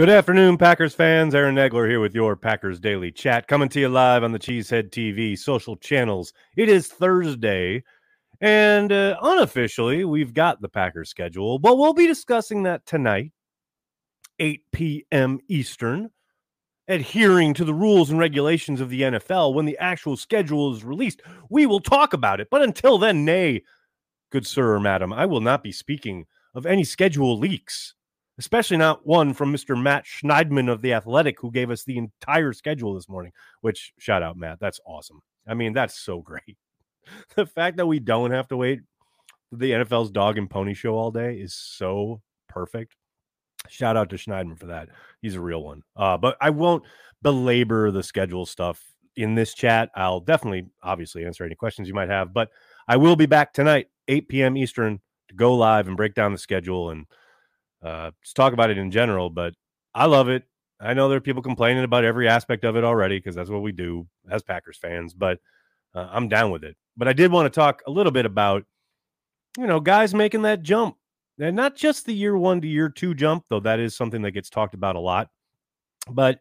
Good afternoon, Packers fans. Aaron Nagler here with your Packers Daily Chat, coming to you live on the Cheesehead TV social channels. It is Thursday, and uh, unofficially, we've got the Packers schedule, but we'll be discussing that tonight, 8 p.m. Eastern, adhering to the rules and regulations of the NFL. When the actual schedule is released, we will talk about it. But until then, nay, good sir or madam, I will not be speaking of any schedule leaks especially not one from Mr. Matt Schneidman of The Athletic, who gave us the entire schedule this morning, which shout out, Matt. That's awesome. I mean, that's so great. The fact that we don't have to wait the NFL's dog and pony show all day is so perfect. Shout out to Schneidman for that. He's a real one. Uh, but I won't belabor the schedule stuff in this chat. I'll definitely, obviously, answer any questions you might have. But I will be back tonight, 8 p.m. Eastern, to go live and break down the schedule and uh, just talk about it in general. But I love it. I know there are people complaining about every aspect of it already because that's what we do as Packers fans, but uh, I'm down with it. But I did want to talk a little bit about, you know, guys making that jump. And not just the year one to year two jump, though that is something that gets talked about a lot. But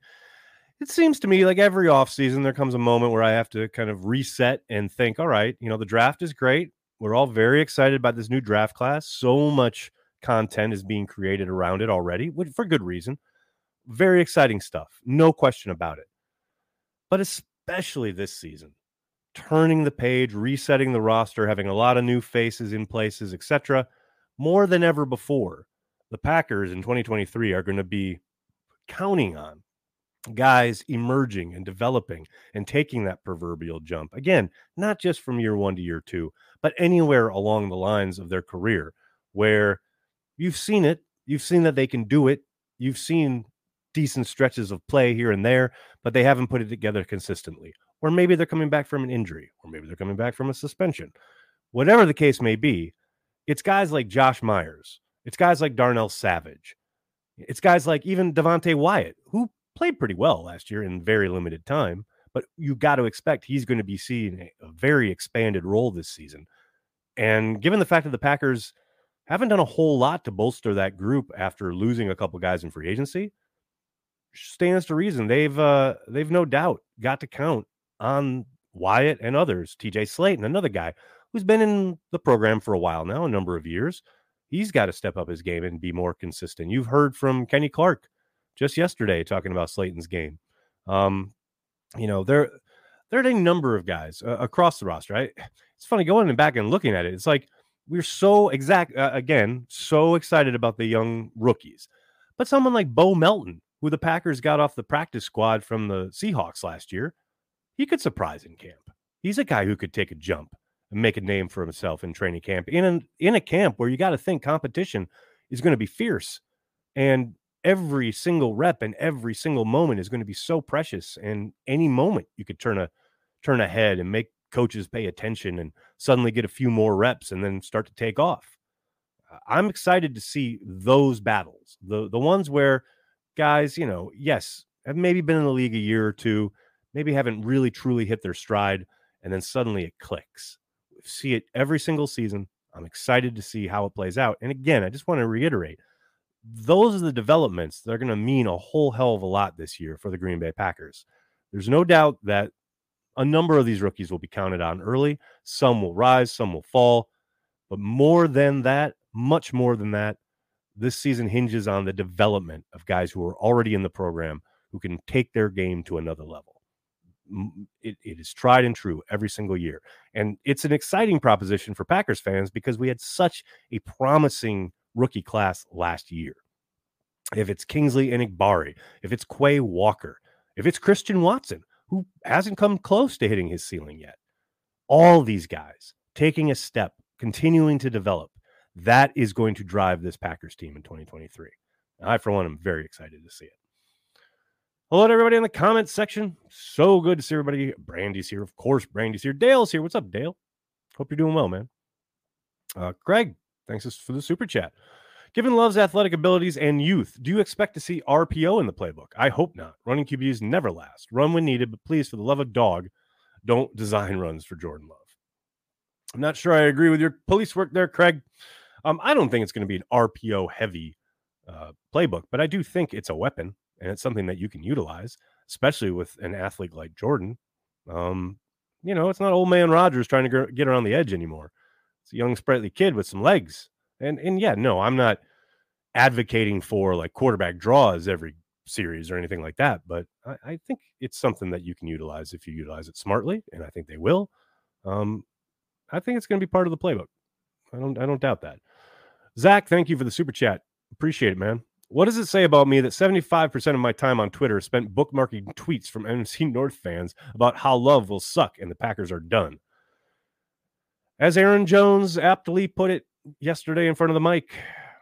it seems to me like every offseason there comes a moment where I have to kind of reset and think, all right, you know, the draft is great. We're all very excited about this new draft class. So much content is being created around it already, for good reason. Very exciting stuff, no question about it. But especially this season, turning the page, resetting the roster, having a lot of new faces in places, etc. More than ever before, the Packers in 2023 are going to be counting on guys emerging and developing and taking that proverbial jump. Again, not just from year one to year two, but anywhere along the lines of their career where You've seen it. You've seen that they can do it. You've seen decent stretches of play here and there, but they haven't put it together consistently. Or maybe they're coming back from an injury, or maybe they're coming back from a suspension. Whatever the case may be, it's guys like Josh Myers. It's guys like Darnell Savage. It's guys like even Devonte Wyatt, who played pretty well last year in very limited time, but you got to expect he's going to be seeing a very expanded role this season. And given the fact that the Packers haven't done a whole lot to bolster that group after losing a couple guys in free agency. Stands to reason they've uh, they've no doubt got to count on Wyatt and others. TJ Slaton, another guy who's been in the program for a while now, a number of years. He's got to step up his game and be more consistent. You've heard from Kenny Clark just yesterday talking about Slaton's game. Um, you know, there there are a number of guys uh, across the roster. Right? It's funny going back and looking at it. It's like we're so exact uh, again so excited about the young rookies. But someone like bo melton who the packers got off the practice squad from the seahawks last year he could surprise in camp. He's a guy who could take a jump and make a name for himself in training camp in a, in a camp where you got to think competition is going to be fierce and every single rep and every single moment is going to be so precious and any moment you could turn a turn ahead and make coaches pay attention and suddenly get a few more reps and then start to take off. I'm excited to see those battles, the the ones where guys, you know, yes, have maybe been in the league a year or two, maybe haven't really truly hit their stride, and then suddenly it clicks. We see it every single season. I'm excited to see how it plays out. And again, I just want to reiterate those are the developments that are going to mean a whole hell of a lot this year for the Green Bay Packers. There's no doubt that a number of these rookies will be counted on early. Some will rise, some will fall. But more than that, much more than that, this season hinges on the development of guys who are already in the program who can take their game to another level. It, it is tried and true every single year. And it's an exciting proposition for Packers fans because we had such a promising rookie class last year. If it's Kingsley Enagbare, if it's Quay Walker, if it's Christian Watson, who hasn't come close to hitting his ceiling yet. All these guys taking a step, continuing to develop, that is going to drive this Packers team in 2023. I, for one, am very excited to see it. Hello to everybody in the comments section. So good to see everybody. Brandy's here. Of course, Brandy's here. Dale's here. What's up, Dale? Hope you're doing well, man. Uh, Greg, thanks for the super chat. Given Love's athletic abilities and youth, do you expect to see RPO in the playbook? I hope not. Running QBs never last. Run when needed, but please, for the love of dog, don't design runs for Jordan Love. I'm not sure I agree with your police work there, Craig. Um, I don't think it's going to be an RPO heavy uh, playbook, but I do think it's a weapon and it's something that you can utilize, especially with an athlete like Jordan. Um, you know, it's not old man Rodgers trying to get around the edge anymore. It's a young, sprightly kid with some legs. And and yeah, no, I'm not advocating for like quarterback draws every series or anything like that, but I, I think it's something that you can utilize if you utilize it smartly, and I think they will. Um, I think it's going to be part of the playbook. I don't I don't doubt that. Zach, thank you for the super chat. Appreciate it, man. What does it say about me that 75% of my time on Twitter spent bookmarking tweets from NFC North fans about how love will suck and the Packers are done? As Aaron Jones aptly put it yesterday in front of the mic,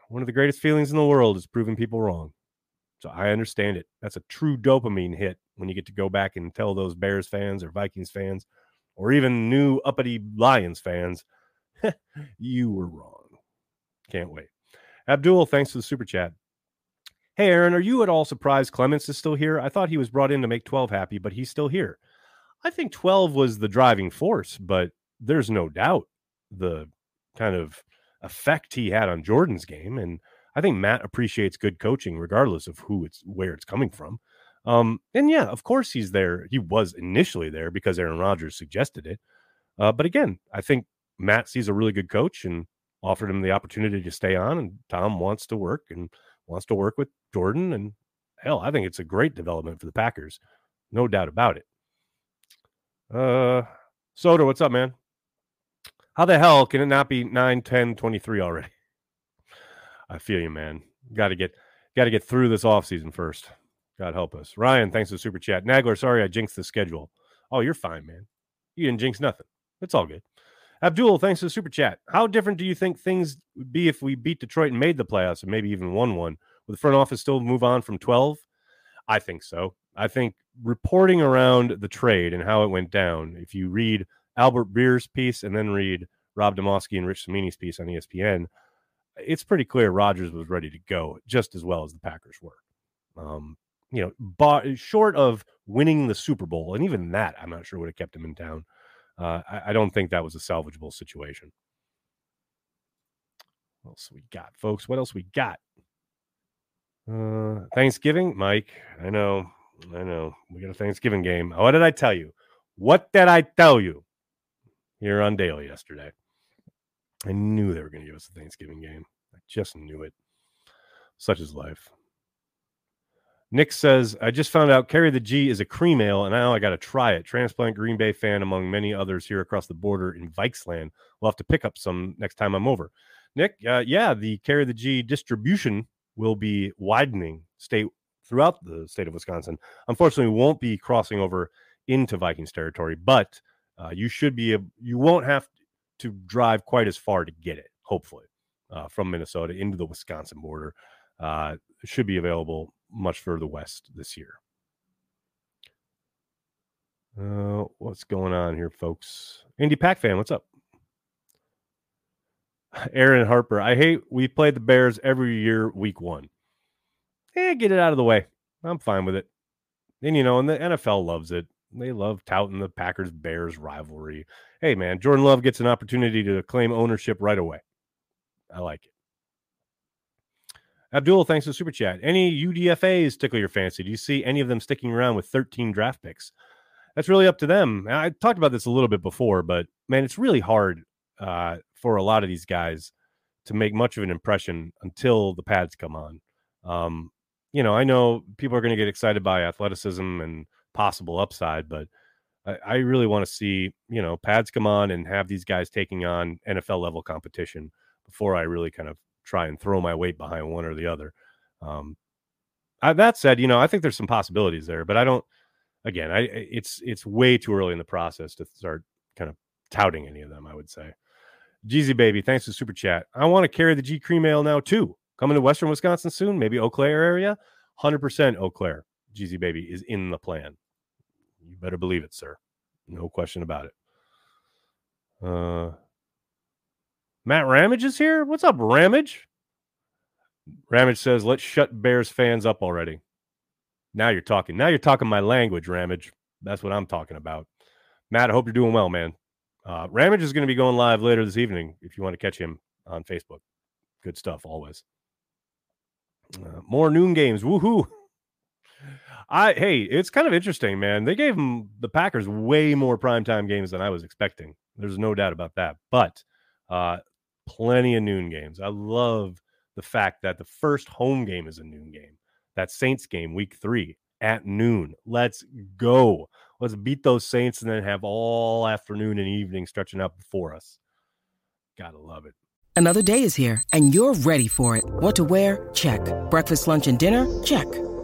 one of the greatest feelings in the world is proving people wrong. So I understand it. That's a true dopamine hit when you get to go back and tell those Bears fans or Vikings fans or even new uppity Lions fans, you were wrong. Can't wait. Abdul, thanks for the super chat. Hey, Aaron, are you at all surprised Clements is still here? I thought he was brought in to make 12 happy, but he's still here. I think 12 was the driving force, but there's no doubt the kind of effect he had on Jordan's game. And I think Matt appreciates good coaching, regardless of who it's where it's coming from. Um, and yeah, of course he's there. He was initially there because Aaron Rodgers suggested it. Uh, but again, I think Matt sees a really good coach and offered him the opportunity to stay on. And Tom wants to work and wants to work with Jordan. And hell, I think it's a great development for the Packers. No doubt about it. Uh, Soda, what's up, man? How the hell can it not be 9, 10, 23 already? I feel you, man. Got to get got to get through this offseason first. God help us. Ryan, thanks for the super chat. Nagler, sorry I jinxed the schedule. Oh, you're fine, man. You didn't jinx nothing. It's all good. Abdul, thanks for the super chat. How different do you think things would be if we beat Detroit and made the playoffs and maybe even won one? Would the front office still move on from 12? I think so. I think reporting around the trade and how it went down, if you read Albert Breer's piece and then read Rob Demovsky and Rich Cimini's piece on ESPN, it's pretty clear Rodgers was ready to go just as well as the Packers were. Um, you know, but short of winning the Super Bowl, and even that, I'm not sure would have kept him in town. Uh, I, I, don't think that was a salvageable situation. What else we got, folks? What else we got? Uh, Thanksgiving, Mike. I know, I know. We got a Thanksgiving game. What did I tell you? What did I tell you here on Daily yesterday? I knew they were going to give us a Thanksgiving game. I just knew it. Such is life. Nick says, I just found out Carry the G is a cream ale, and now I got to try it. Transplant Green Bay fan among many others here across the border in Vikesland. We'll have to pick up some next time I'm over. Nick, uh, yeah, the Carry the G distribution will be widening state throughout the state of Wisconsin. Unfortunately, won't be crossing over into Vikings territory, but uh, you should be, a, you won't have to drive quite as far to get it, hopefully, uh, from Minnesota into the Wisconsin border. Uh, should be available much further west this year. Uh, what's going on here, folks? Indy Pack fan, what's up? Aaron Harper, I hate we play the Bears every year, week one. Eh, get it out of the way. I'm fine with it. And you know, and the NFL loves it. They love touting the Packers Bears rivalry. Hey, man, Jordan Love gets an opportunity to claim ownership right away. I like it. Abdul, thanks for super chat. Any UDFAs tickle your fancy? Do you see any of them sticking around with 13 draft picks? That's really up to them. I talked about this a little bit before, but man, it's really hard uh, for a lot of these guys to make much of an impression until the pads come on. Um, you know, I know people are going to get excited by athleticism and possible upside, but I, I really want to see, you know, pads come on and have these guys taking on NFL level competition before I really kind of try and throw my weight behind one or the other. Um, I, that said, you know, I think there's some possibilities there, but I don't. Again, I it's it's way too early in the process to start kind of touting any of them. I would say. Jeezy baby, thanks for super chat. I want to carry the G cream ale now too. Coming to Western Wisconsin soon, maybe Eau Claire area. Hundred percent Eau Claire. Jeezy baby is in the plan. You better believe it, sir. No question about it. Uh, Matt Ramage is here. What's up, Ramage? Ramage says, "Let's shut Bears fans up already." Now you're talking. Now you're talking my language, Ramage. That's what I'm talking about. Matt, I hope you're doing well, man. Uh, Ramage is going to be going live later this evening if you want to catch him on Facebook. Good stuff, always. Uh, more noon games. Woohoo. I hey, it's kind of interesting, man. They gave them the Packers way more primetime games than I was expecting. There's no doubt about that. But uh plenty of noon games. I love the fact that the first home game is a noon game. That Saints game, week three at noon. Let's go. Let's beat those Saints and then have all afternoon and evening stretching out before us. Gotta love it. Another day is here and you're ready for it. What to wear? Check. Breakfast, lunch, and dinner? Check.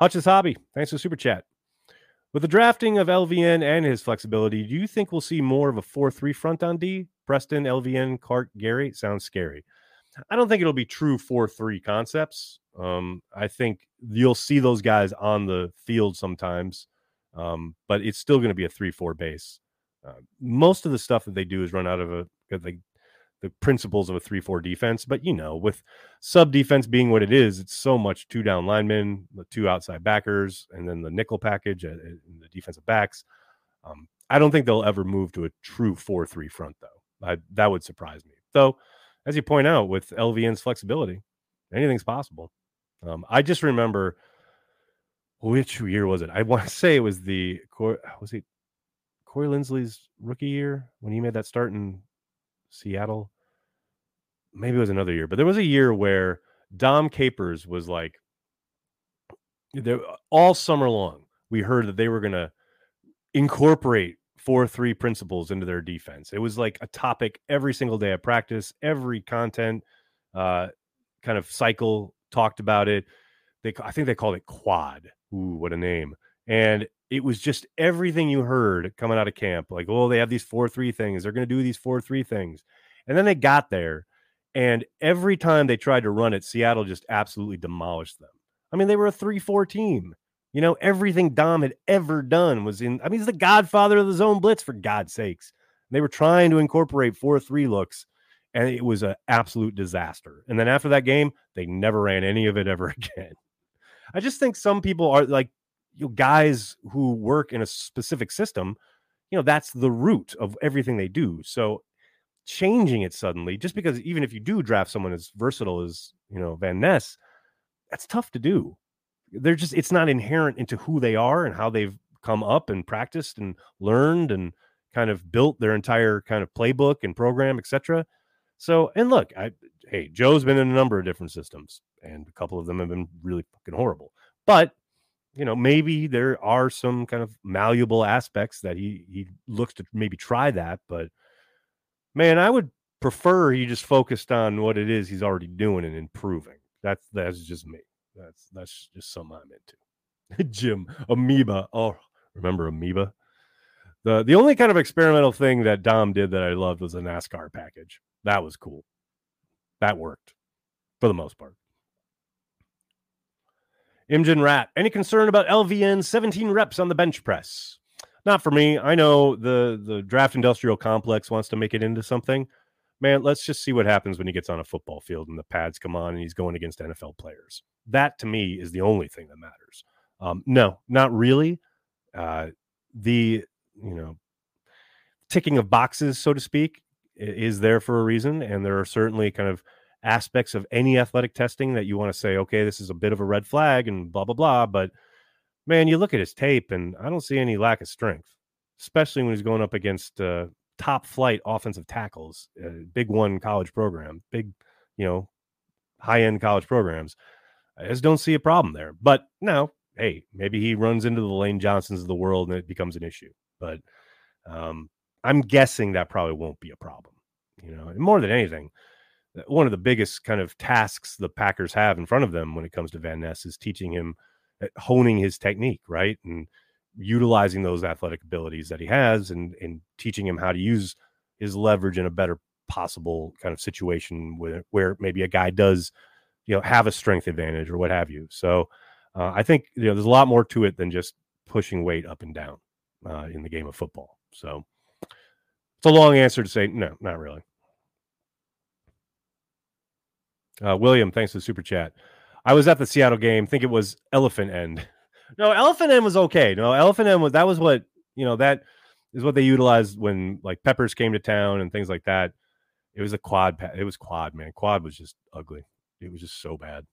Hutch's Hobby, thanks for the super chat. With the drafting of LVN and his flexibility, do you think we'll see more of a 4 3 front on D? Preston, LVN, Clark, Gary? Sounds scary. I don't think it'll be true 4 3 concepts. Um, I think you'll see those guys on the field sometimes, um, but it's still going to be a 3 4 base. Uh, most of the stuff that they do is run out of a, they the principles of a 3-4 defense but you know with sub defense being what it is it's so much two down linemen the two outside backers and then the nickel package and the defensive backs um, i don't think they'll ever move to a true 4-3 front though. I, that would surprise me. Though as you point out with lvn's flexibility anything's possible. Um, i just remember which year was it? I want to say it was the was it corey linsley's rookie year when he made that start in Seattle. Maybe it was another year, but there was a year where Dom Capers was like, there all summer long. We heard that they were going to incorporate four three principles into their defense. It was like a topic every single day of practice. Every content uh, kind of cycle talked about it. They, I think they called it quad. Ooh, what a name! And it was just everything you heard coming out of camp. Like, oh, they have these four three things. They're going to do these four three things. And then they got there, and every time they tried to run it, Seattle just absolutely demolished them. I mean, they were a three four team. You know, everything Dom had ever done was in. I mean, he's the godfather of the zone blitz for God's sakes. They were trying to incorporate four three looks, and it was an absolute disaster. And then after that game, they never ran any of it ever again. I just think some people are like you know, guys who work in a specific system, you know, that's the root of everything they do. So changing it suddenly, just because even if you do draft someone as versatile as, you know, Van Ness, that's tough to do. They're just, it's not inherent into who they are and how they've come up and practiced and learned and kind of built their entire kind of playbook and program, etc. So, and look, I, hey, Joe's been in a number of different systems and a couple of them have been really fucking horrible. But you know, maybe there are some kind of malleable aspects that he he looks to maybe try that, but man, I would prefer he just focused on what it is he's already doing and improving. That's that's just me. That's that's just something I'm into. Jim Amoeba. Oh, remember Amoeba? the the only kind of experimental thing that Dom did that I loved was the NASCAR package. That was cool. That worked for the most part. Imjin Rat, any concern about LVN 17 reps on the bench press? Not for me. I know the the draft industrial complex wants to make it into something. Man, let's just see what happens when he gets on a football field and the pads come on and he's going against NFL players. That to me is the only thing that matters. Um, no, not really. Uh, the you know ticking of boxes, so to speak, is there for a reason, and there are certainly kind of aspects of any athletic testing that you want to say, okay, this is a bit of a red flag and blah, blah, blah. But man, you look at his tape and I don't see any lack of strength, especially when he's going up against uh, top flight offensive tackles, uh, big one college program, big, you know, high end college programs. I just don't see a problem there. But now, hey, maybe he runs into the Lane Johnsons of the world and it becomes an issue. But um, I'm guessing that probably won't be a problem. You know, and more than anything, one of the biggest kind of tasks the Packers have in front of them when it comes to Van Ness is teaching him, uh, honing his technique, right, and utilizing those athletic abilities that he has, and and teaching him how to use his leverage in a better possible kind of situation where where maybe a guy does, you know, have a strength advantage or what have you. So uh, I think you know there's a lot more to it than just pushing weight up and down uh, in the game of football. So it's a long answer to say no, not really. Uh, William, thanks for the super chat. I was at the Seattle game. Think it was Elephant End. No, Elephant End was okay. No, Elephant End was that was what you know that is what they utilized when like Peppers came to town and things like that. It was a quad. It was quad, man. Quad was just ugly. It was just so bad.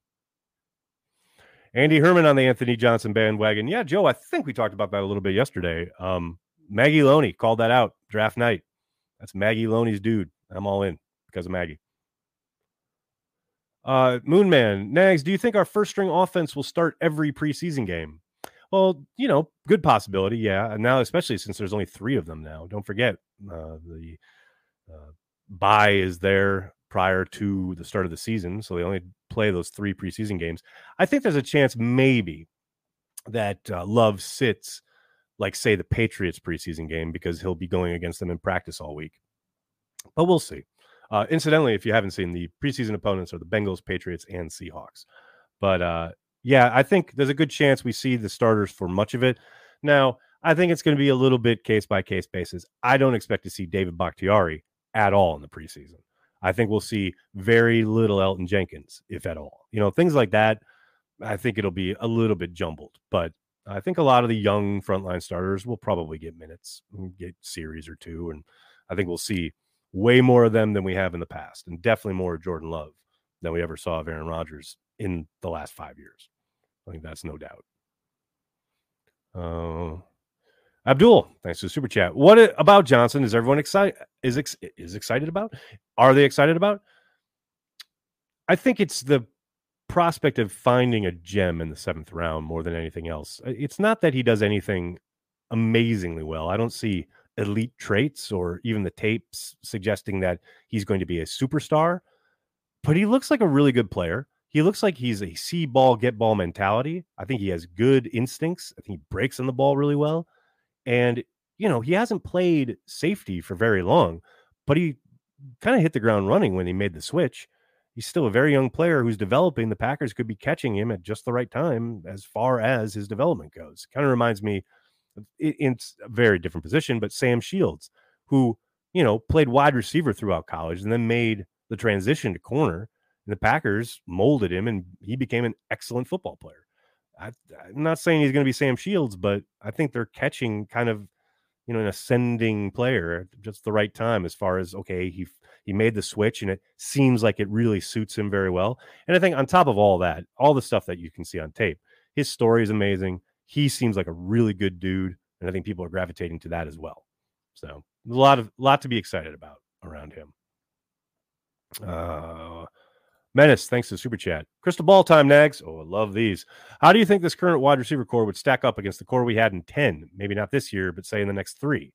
Andy Herman on the Anthony Johnson bandwagon. Yeah, Joe, I think we talked about that a little bit yesterday. Um, Maggie Loney called that out draft night. That's Maggie Loney's dude. I'm all in because of Maggie. Uh, Moonman, Nags, do you think our first string offense will start every preseason game? Well, you know, good possibility, yeah. And now, especially since there's only three of them now. Don't forget uh, the uh, buy is there prior to the start of the season, so they only play those three preseason games. I think there's a chance, maybe, that uh, Love sits like say the Patriots preseason game because he'll be going against them in practice all week. But we'll see. Uh, incidentally, if you haven't seen the preseason opponents are the Bengals, Patriots, and Seahawks. But uh, yeah, I think there's a good chance we see the starters for much of it. Now, I think it's going to be a little bit case by case basis. I don't expect to see David Bakhtiari at all in the preseason. I think we'll see very little Elgton Jenkins, if at all. You know, things like that. I think it'll be a little bit jumbled, but I think a lot of the young frontline starters will probably get minutes, get series or two, and I think we'll see way more of them than we have in the past, and definitely more Jordan Love than we ever saw of Aaron Rodgers in the last five years. I think that's no doubt. Uh, Abdul, thanks for the super chat. What about Johnson? Is everyone excited? Is ex- is excited about? Are they excited about? I think it's the prospect of finding a gem in the seventh round more than anything else. It's not that he does anything amazingly well. I don't see elite traits or even the tapes suggesting that he's going to be a superstar, but he looks like a really good player. He looks like he's a see ball, get ball mentality. I think he has good instincts. I think he breaks on the ball really well. And, you know, he hasn't played safety for very long, but he kind of hit the ground running when he made the switch. He's still a very young player who's developing. The Packers could be catching him at just the right time as far as his development goes. Kind of reminds me in a very different position, but Sam Shields, who, you know, played wide receiver throughout college and then made the transition to corner. And the Packers molded him and he became an excellent football player. I, am not saying he's going to be Sam Shields, but I think they're catching kind of, you know, an ascending player at just the right time as far as, okay, he he made the switch and it seems like it really suits him very well. And I think on top of all that, all the stuff that you can see on tape, his story is amazing he seems like a really good dude, and I think people are gravitating to that as well. So a lot of lot to be excited about around him. Uh, Menace, thanks to the super chat. Crystal ball time, Nags. Oh, I love these. How do you think this current wide receiver corps would stack up against the corps we had in 10? Maybe not this year, but say in the next three.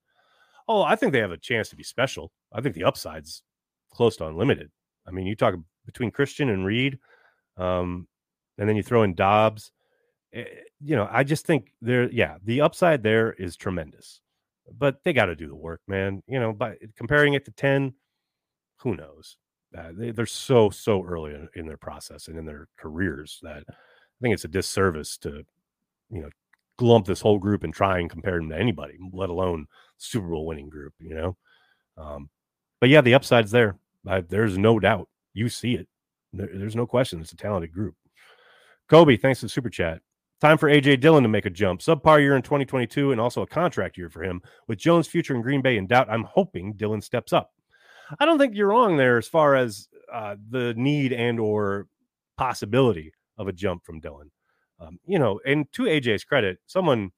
Oh, I think they have a chance to be special. I think the upside's close to unlimited. I mean, you talk between Christian and Reed, um, and then you throw in Doubs. Eh, you know, I just think there, yeah, the upside there is tremendous. but they got to do the work, man. You know, by comparing it to 10, who knows? Uh, they, they're so, so early in, in their process and in their careers that I think it's a disservice to, you know, glump this whole group and try and compare them to anybody, let alone Super Bowl winning group, you know? Um, but yeah, the upside's there. I, there's no doubt. You see it. There, there's no question. It's a talented group. Kobe, thanks for the super chat. Time for AJ Dillon to make a jump. Subpar year in 2022 and also a contract year for him. With Jones' future in Green Bay in doubt, I'm hoping Dillon steps up. I don't think you're wrong there as far as uh, the need and or possibility of a jump from Dillon. Um, you know, and to AJ's credit, someone,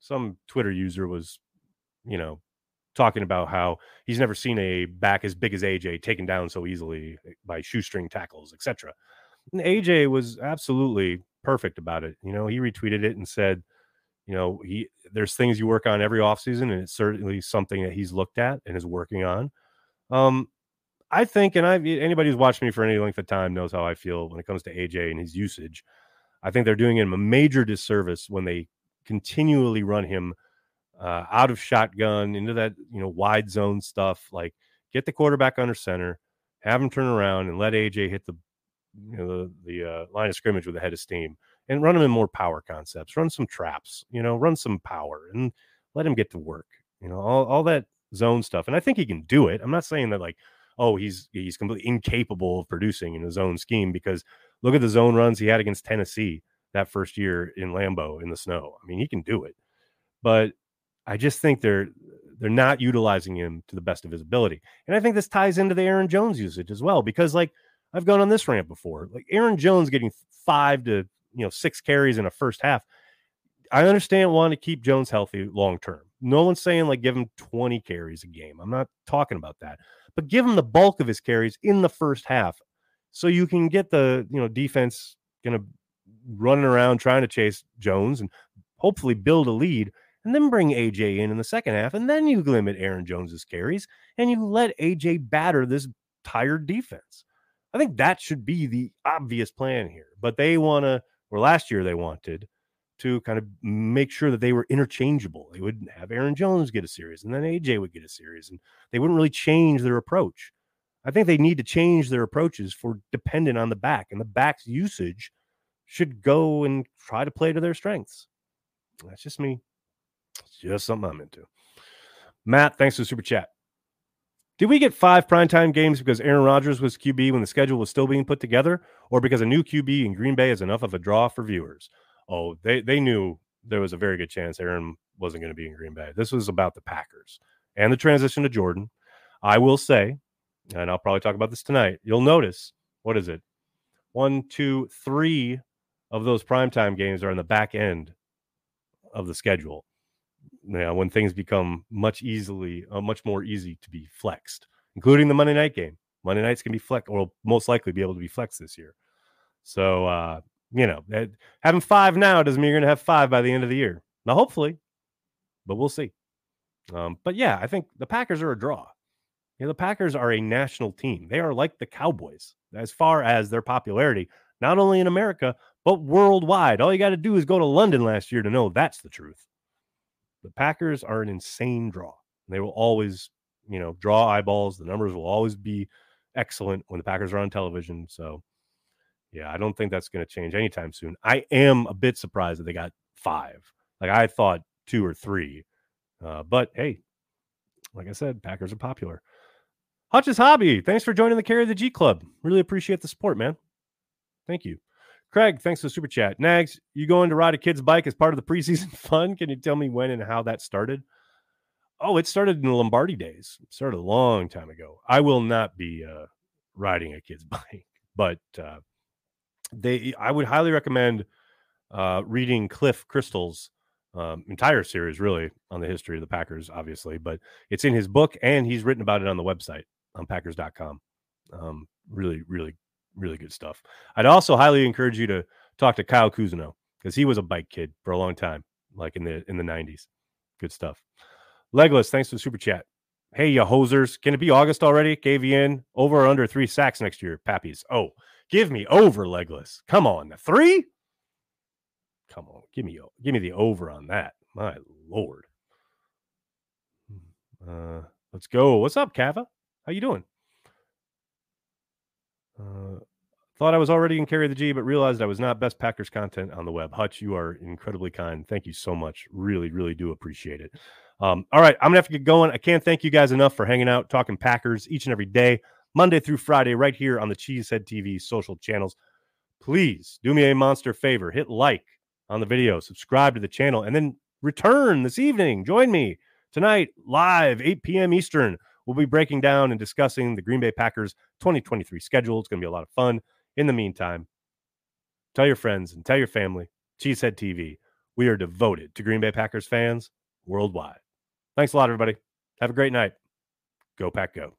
some Twitter user was, you know, talking about how he's never seen a back as big as AJ taken down so easily by shoestring tackles, etc. And AJ was absolutely perfect about it. You know, he retweeted it and said, you know, he there's things you work on every offseason, and it's certainly something that he's looked at and is working on. Um, I think, and I anybody who's watched me for any length of time knows how I feel when it comes to AJ and his usage. I think they're doing him a major disservice when they continually run him uh, out of shotgun into that you know wide zone stuff. Like get the quarterback under center, have him turn around, and let AJ hit the you know the, the uh, line of scrimmage with a head of steam, and run him in more power concepts. Run some traps, you know, run some power, and let him get to work. You know, all all that zone stuff, and I think he can do it. I'm not saying that like oh he's he's completely incapable of producing in his own scheme because look at the zone runs he had against Tennessee that first year in Lambeau in the snow. I mean, he can do it, but I just think they're they're not utilizing him to the best of his ability. And I think this ties into the Aaron Jones usage as well, because like I've gone on this rant before, like Aaron Jones getting five to you know six carries in a first half. I understand wanting to keep Jones healthy long term. No one's saying like give him 20 carries a game. I'm not talking about that, but give him the bulk of his carries in the first half so you can get the you know defense gonna running around trying to chase Jones and hopefully build a lead and then bring AJ in in the second half, and then you limit Aaron Jones's carries and you let AJ batter this tired defense. I think that should be the obvious plan here. But they want to, or last year they wanted to kind of make sure that they were interchangeable. They wouldn't have Aaron Jones get a series, and then AJ would get a series, and they wouldn't really change their approach. I think they need to change their approaches for dependent on the back, and the back's usage should go and try to play to their strengths. That's just me. It's just something I'm into. Matt, thanks for the super chat. Did we get five primetime games because Aaron Rodgers was QB when the schedule was still being put together, or because a new QB in Green Bay is enough of a draw for viewers? Oh, they, they knew there was a very good chance Aaron wasn't going to be in Green Bay. This was about the Packers and the transition to Jordan. I will say, and I'll probably talk about this tonight, you'll notice what is it? One, two, three of those primetime games are in the back end of the schedule you know, when things become much easily, uh, much more easy to be flexed, including the Monday night game. Monday nights can be flexed, or will most likely be able to be flexed this year. So, uh, you know, having five now doesn't mean you're going to have five by the end of the year. Now, hopefully, but we'll see. Um, but yeah, I think the Packers are a draw. You know, the Packers are a national team. They are like the Cowboys as far as their popularity, not only in America, but worldwide. All you got to do is go to London last year to know that's the truth. The Packers are an insane draw. They will always, you know, draw eyeballs. The numbers will always be excellent when the Packers are on television. So, yeah, I don't think that's going to change anytime soon. I am a bit surprised that they got five. Like I thought two or three. Uh, but hey, like I said, Packers are popular. Hutch's Hobby, thanks for joining the Carry the G Club. Really appreciate the support, man. Thank you. Craig, thanks for the super chat. Nags, you going to ride a kid's bike as part of the preseason fun? Can you tell me when and how that started? Oh, it started in the Lombardi days. It started a long time ago. I will not be uh, riding a kid's bike, but uh, they. I would highly recommend uh, reading Cliff Christl's um, entire series, really, on the history of the Packers, obviously. But it's in his book, and he's written about it on the website on Packers.com. Um, really, really really good stuff. I'd also highly encourage you to talk to Kyle Kuzino because he was a bike kid for a long time, like in the in the 90s. Good stuff. Legless, thanks for the super chat. Hey, you hosers. Can it be August already? KVN over or under three sacks next year, Pappies. Oh, give me over, Legless. Come on. The three? Come on. Give me give me the over on that. My lord. Uh, let's go. What's up, Kava? How you doing? Uh, thought I was already in carry the G, but realized I was not best Packers content on the web. Hutch, you are incredibly kind. Thank you so much. Really, really do appreciate it. Um, all right, I'm gonna have to get going. I can't thank you guys enough for hanging out, talking Packers each and every day, Monday through Friday, right here on the Cheesehead TV social channels. Please do me a monster favor: hit like on the video, subscribe to the channel, and then return this evening. Join me tonight live 8 p.m. Eastern. We'll be breaking down and discussing the Green Bay Packers 2023 schedule. It's going to be a lot of fun. In the meantime, tell your friends and tell your family. Cheesehead TV. We are devoted to Green Bay Packers fans worldwide. Thanks a lot, everybody. Have a great night. Go Pack Go.